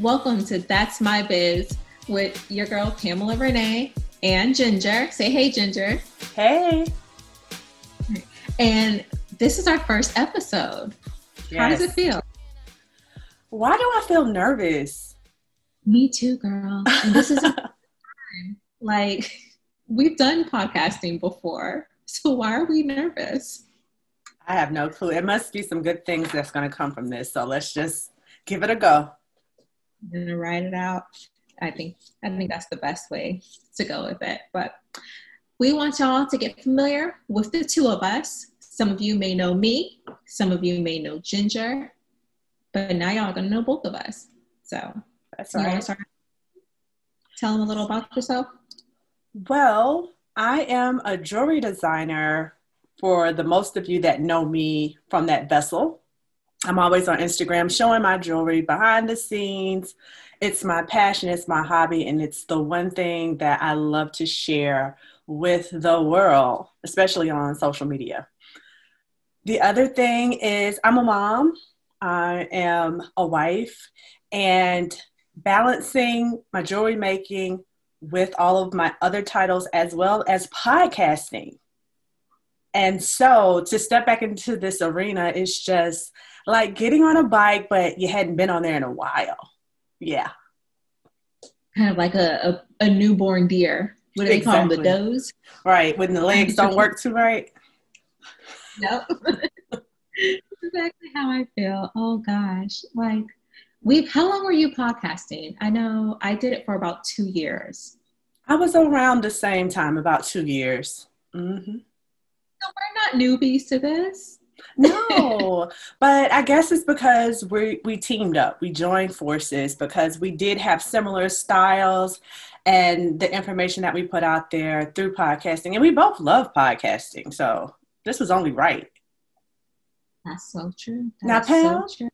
Welcome to That's My Biz with your girl Pamela Renee and Ginger. Say hey, Ginger. Hey. And this is our first episode. Yes. How does it feel? Why do I feel nervous? Me too, girl. And this is like we've done podcasting before. So why are we nervous? I have no clue. It must be some good things that's going to come from this. So let's just give it a go. I'm gonna write it out. I think I think that's the best way to go with it. But we want y'all to get familiar with the two of us. Some of you may know me, some of you may know Ginger, but now y'all are gonna know both of us. So that's right. Start tell them a little about yourself? Well, I am a jewelry designer for the most of you that know me from that vessel. I'm always on Instagram showing my jewelry behind the scenes. It's my passion, it's my hobby, and it's the one thing that I love to share with the world, especially on social media. The other thing is, I'm a mom, I am a wife, and balancing my jewelry making with all of my other titles as well as podcasting. And so to step back into this arena is just like getting on a bike, but you hadn't been on there in a while. Yeah. Kind of like a, a, a newborn deer. What do they call them? The does? Right. When the legs don't work too right. Nope. exactly how I feel. Oh gosh. Like we've how long were you podcasting? I know I did it for about two years. I was around the same time, about two years. Mm-hmm. So we're not newbies to this no, but I guess it's because we we teamed up. We joined forces because we did have similar styles and the information that we put out there through podcasting, and we both love podcasting. So this was only right. That's so true. That's now, Pam, so true.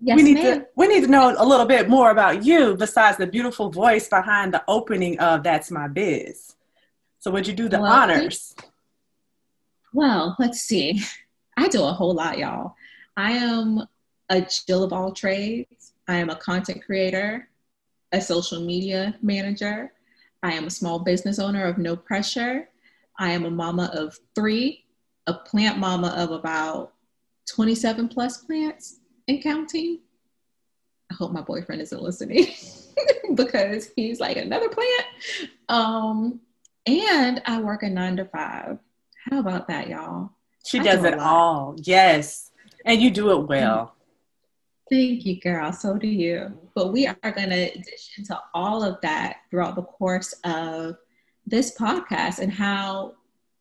Yes, we need ma'am. to we need to know a little bit more about you besides the beautiful voice behind the opening of "That's My Biz." So, would you do the well, honors? Well, let's see. I do a whole lot, y'all. I am a Jill of all trades. I am a content creator, a social media manager. I am a small business owner of No Pressure. I am a mama of three, a plant mama of about 27 plus plants and counting. I hope my boyfriend isn't listening because he's like another plant. Um, and I work a nine to five. How about that, y'all? She I does it all. Yes. And you do it well. Thank you, girl. So do you. But we are going to dish into all of that throughout the course of this podcast and how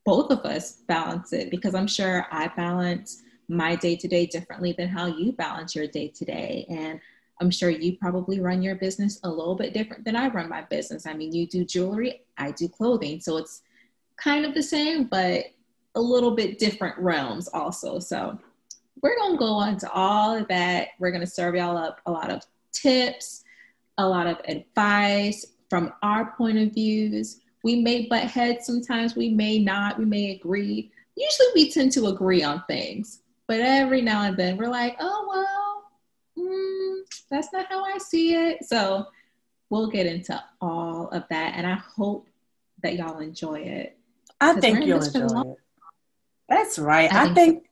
both of us balance it because I'm sure I balance my day to day differently than how you balance your day to day. And I'm sure you probably run your business a little bit different than I run my business. I mean, you do jewelry, I do clothing. So it's kind of the same, but a little bit different realms also. So we're going to go into all of that. We're going to serve y'all up a lot of tips, a lot of advice from our point of views. We may butt heads sometimes, we may not, we may agree. Usually we tend to agree on things, but every now and then we're like, oh, well, mm, that's not how I see it. So we'll get into all of that. And I hope that y'all enjoy it. I think you'll enjoy it. That's right. I, I think, think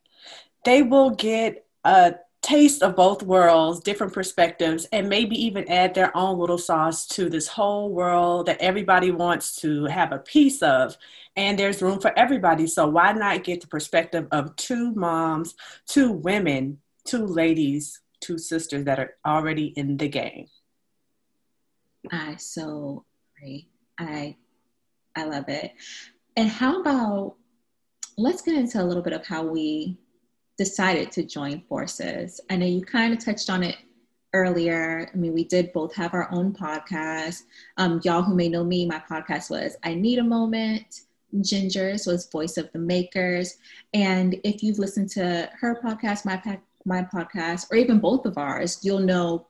they will get a taste of both worlds, different perspectives, and maybe even add their own little sauce to this whole world that everybody wants to have a piece of. And there's room for everybody. So why not get the perspective of two moms, two women, two ladies, two sisters that are already in the game? I so agree. I I love it. And how about let's get into a little bit of how we decided to join forces. I know you kind of touched on it earlier. I mean, we did both have our own podcast. Um, y'all who may know me, my podcast was I Need a Moment. Ginger's was Voice of the Makers. And if you've listened to her podcast, my, my podcast, or even both of ours, you'll know,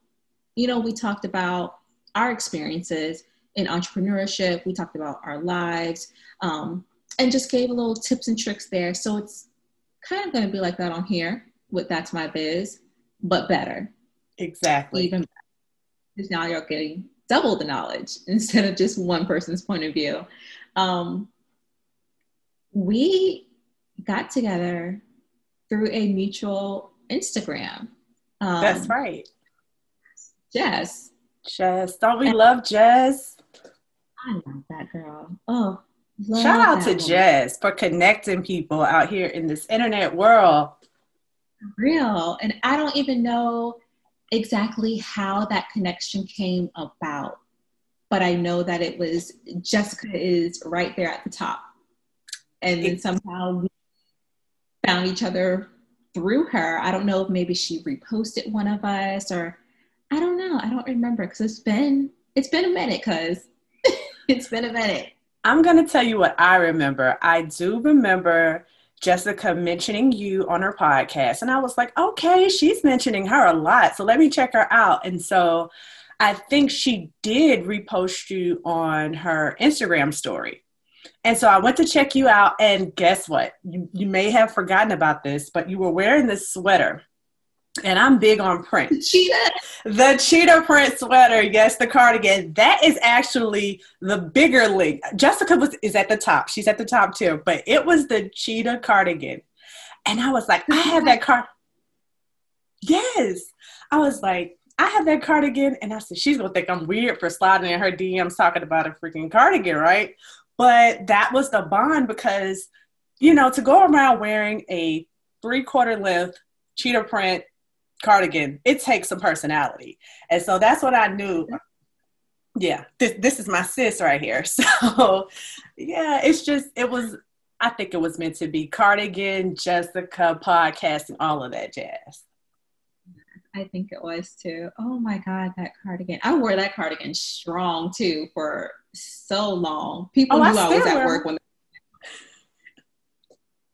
you know, we talked about our experiences in entrepreneurship. We talked about our lives. Um, and just gave a little tips and tricks there. So it's kind of going to be like that on here with That's My Biz, but better. Exactly. Even better. because now you're getting double the knowledge instead of just one person's point of view. Um, we got together through a mutual Instagram. Um, That's right. Jess. Jess. Don't we and love Jess? I love that girl. Oh, shout out to. Jess for connecting people out here in this internet world. Real. And I don't even know exactly how that connection came about, but I know that it was Jessica is right there at the top. And then somehow we found each other through her. I don't know if maybe she reposted one of us or I don't know. I don't remember because it's been it's been a minute because it's been a minute. I'm gonna tell you what I remember. I do remember Jessica mentioning you on her podcast, and I was like, okay, she's mentioning her a lot, so let me check her out. And so I think she did repost you on her Instagram story. And so I went to check you out, and guess what? You, you may have forgotten about this, but you were wearing this sweater. And I'm big on print. The Cheetah. The cheetah print sweater, yes, the cardigan. That is actually the bigger link. Jessica was is at the top. She's at the top too, but it was the cheetah cardigan. And I was like, I have that card. Yes. I was like, I have that cardigan. And I said, she's gonna think I'm weird for sliding in her DMs talking about a freaking cardigan, right? But that was the bond because, you know, to go around wearing a three quarter length cheetah print cardigan, it takes some personality. And so that's what I knew. Yeah, this, this is my sis right here. So, yeah, it's just, it was, I think it was meant to be cardigan, Jessica, podcasting, all of that jazz. I think it was too. Oh my God, that cardigan. I wore that cardigan strong too for so long. People oh, knew I, I was at work when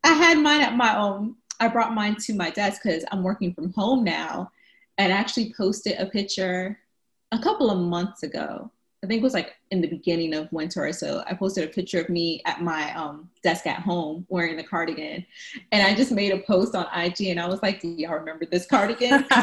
I had mine at my own. I brought mine to my desk because I'm working from home now and actually posted a picture a couple of months ago. I think it was like in the beginning of winter or so. I posted a picture of me at my um, desk at home wearing the cardigan. And I just made a post on IG and I was like, Do y'all remember this cardigan?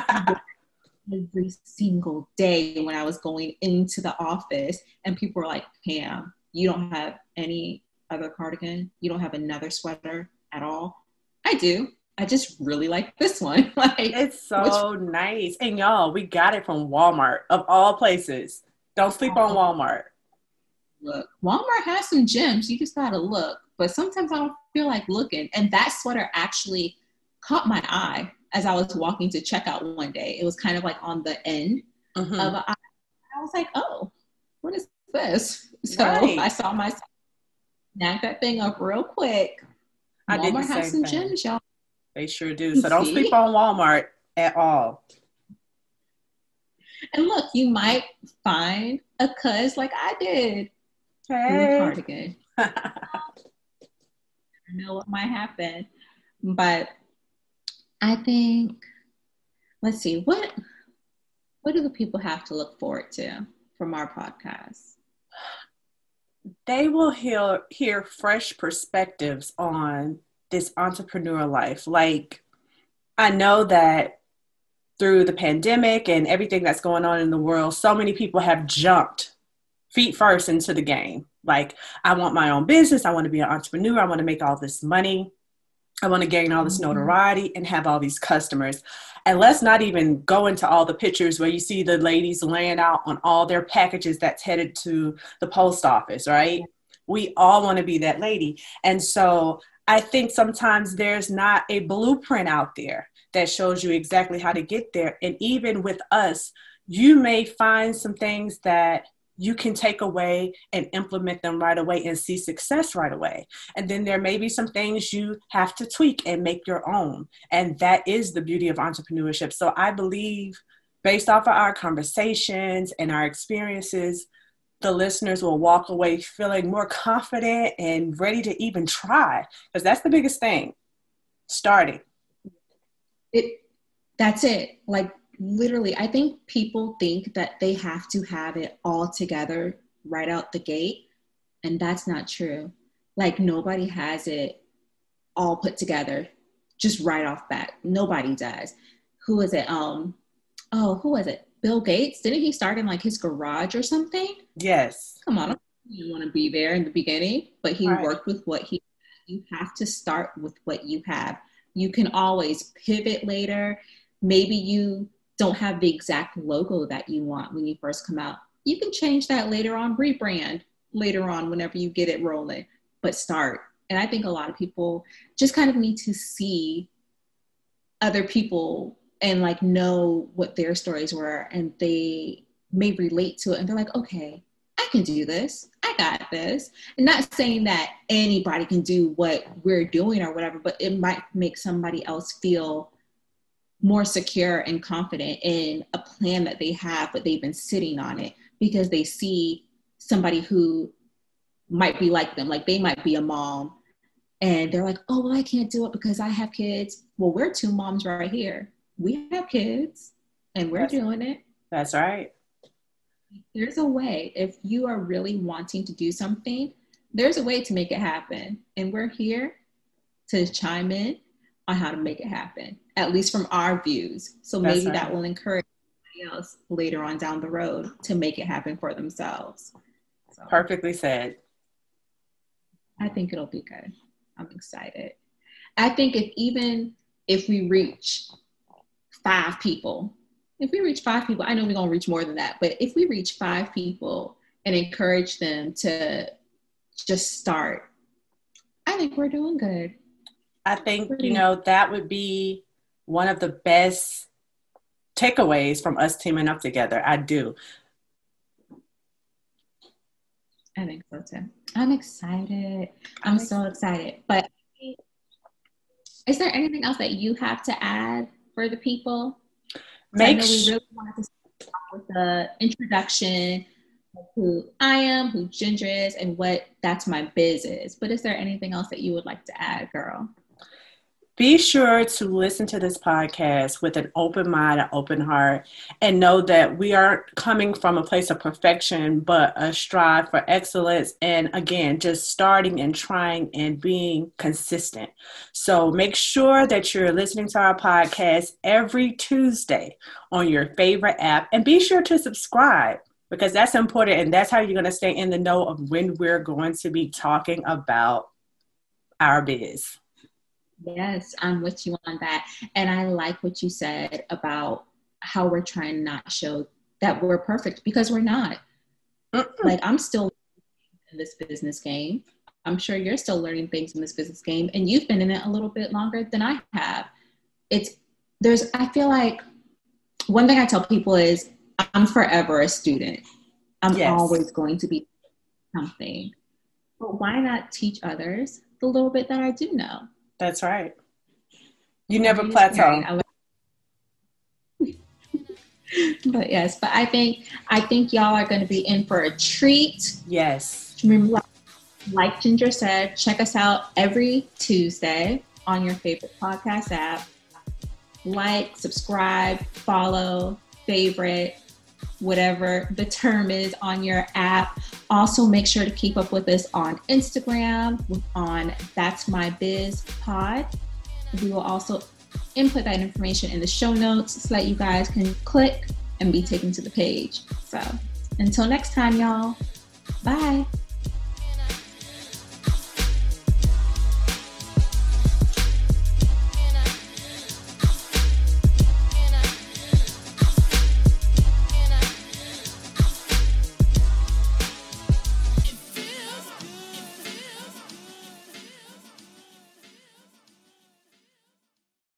every single day when I was going into the office, and people were like, Pam, you don't have any other cardigan? You don't have another sweater at all? I do. I just really like this one. like it's so which- nice. And y'all, we got it from Walmart of all places. Don't sleep on Walmart. Look, Walmart has some gems. You just gotta look. But sometimes I don't feel like looking. And that sweater actually caught my eye as I was walking to checkout one day. It was kind of like on the end mm-hmm. of I was like, oh, what is this? So right. I saw myself snap that thing up real quick. I Walmart has some thing. gems, y'all. They sure do. So don't sleep on Walmart at all. And look, you might find a cuz like I did. Hey. Cardigan. I know what might happen. But I think let's see, what what do the people have to look forward to from our podcast? They will hear hear fresh perspectives on this entrepreneur life. Like I know that through the pandemic and everything that's going on in the world, so many people have jumped feet first into the game. Like, I want my own business. I want to be an entrepreneur. I want to make all this money. I want to gain all this mm-hmm. notoriety and have all these customers. And let's not even go into all the pictures where you see the ladies laying out on all their packages that's headed to the post office, right? We all want to be that lady. And so I think sometimes there's not a blueprint out there that shows you exactly how to get there. And even with us, you may find some things that you can take away and implement them right away and see success right away. And then there may be some things you have to tweak and make your own. And that is the beauty of entrepreneurship. So I believe, based off of our conversations and our experiences, the listeners will walk away feeling more confident and ready to even try because that's the biggest thing starting. It that's it. Like literally i think people think that they have to have it all together right out the gate and that's not true. Like nobody has it all put together just right off bat. Nobody does. Who is it? Um oh who was it Bill Gates, didn't he start in like his garage or something? Yes. Come on, you want to be there in the beginning, but he right. worked with what he. You have to start with what you have. You can always pivot later. Maybe you don't have the exact logo that you want when you first come out. You can change that later on, rebrand later on whenever you get it rolling, but start. And I think a lot of people just kind of need to see other people and like know what their stories were and they may relate to it and they're like, okay, I can do this. I got this. And not saying that anybody can do what we're doing or whatever, but it might make somebody else feel more secure and confident in a plan that they have, but they've been sitting on it because they see somebody who might be like them. Like they might be a mom and they're like, oh, well, I can't do it because I have kids. Well, we're two moms right here. We have kids and we're that's, doing it. That's right. There's a way. If you are really wanting to do something, there's a way to make it happen. And we're here to chime in on how to make it happen, at least from our views. So That's maybe right. that will encourage somebody else later on down the road to make it happen for themselves. So, Perfectly said. I think it'll be good. I'm excited. I think if even if we reach five people, if we reach five people, I know we're gonna reach more than that, but if we reach five people and encourage them to just start, I think we're doing good. I think, you know, that would be one of the best takeaways from us teaming up together. I do. I think so too. I'm excited. I'm so excited. But is there anything else that you have to add for the people? Make so we really wanted to start with the introduction of who I am, who Ginger is, and what that's my biz is. But is there anything else that you would like to add, girl? Be sure to listen to this podcast with an open mind, an open heart, and know that we aren't coming from a place of perfection, but a strive for excellence. And again, just starting and trying and being consistent. So make sure that you're listening to our podcast every Tuesday on your favorite app and be sure to subscribe because that's important. And that's how you're going to stay in the know of when we're going to be talking about our biz. Yes, I'm with you on that. And I like what you said about how we're trying not show that we're perfect because we're not. Like I'm still in this business game. I'm sure you're still learning things in this business game and you've been in it a little bit longer than I have. It's there's I feel like one thing I tell people is I'm forever a student. I'm yes. always going to be something. But why not teach others the little bit that I do know? That's right. You never plateau. but yes, but I think I think y'all are going to be in for a treat. Yes. Remember, like Ginger said, check us out every Tuesday on your favorite podcast app. Like, subscribe, follow, favorite, whatever the term is on your app. Also, make sure to keep up with us on Instagram on That's My Biz Pod. We will also input that information in the show notes so that you guys can click and be taken to the page. So, until next time, y'all. Bye.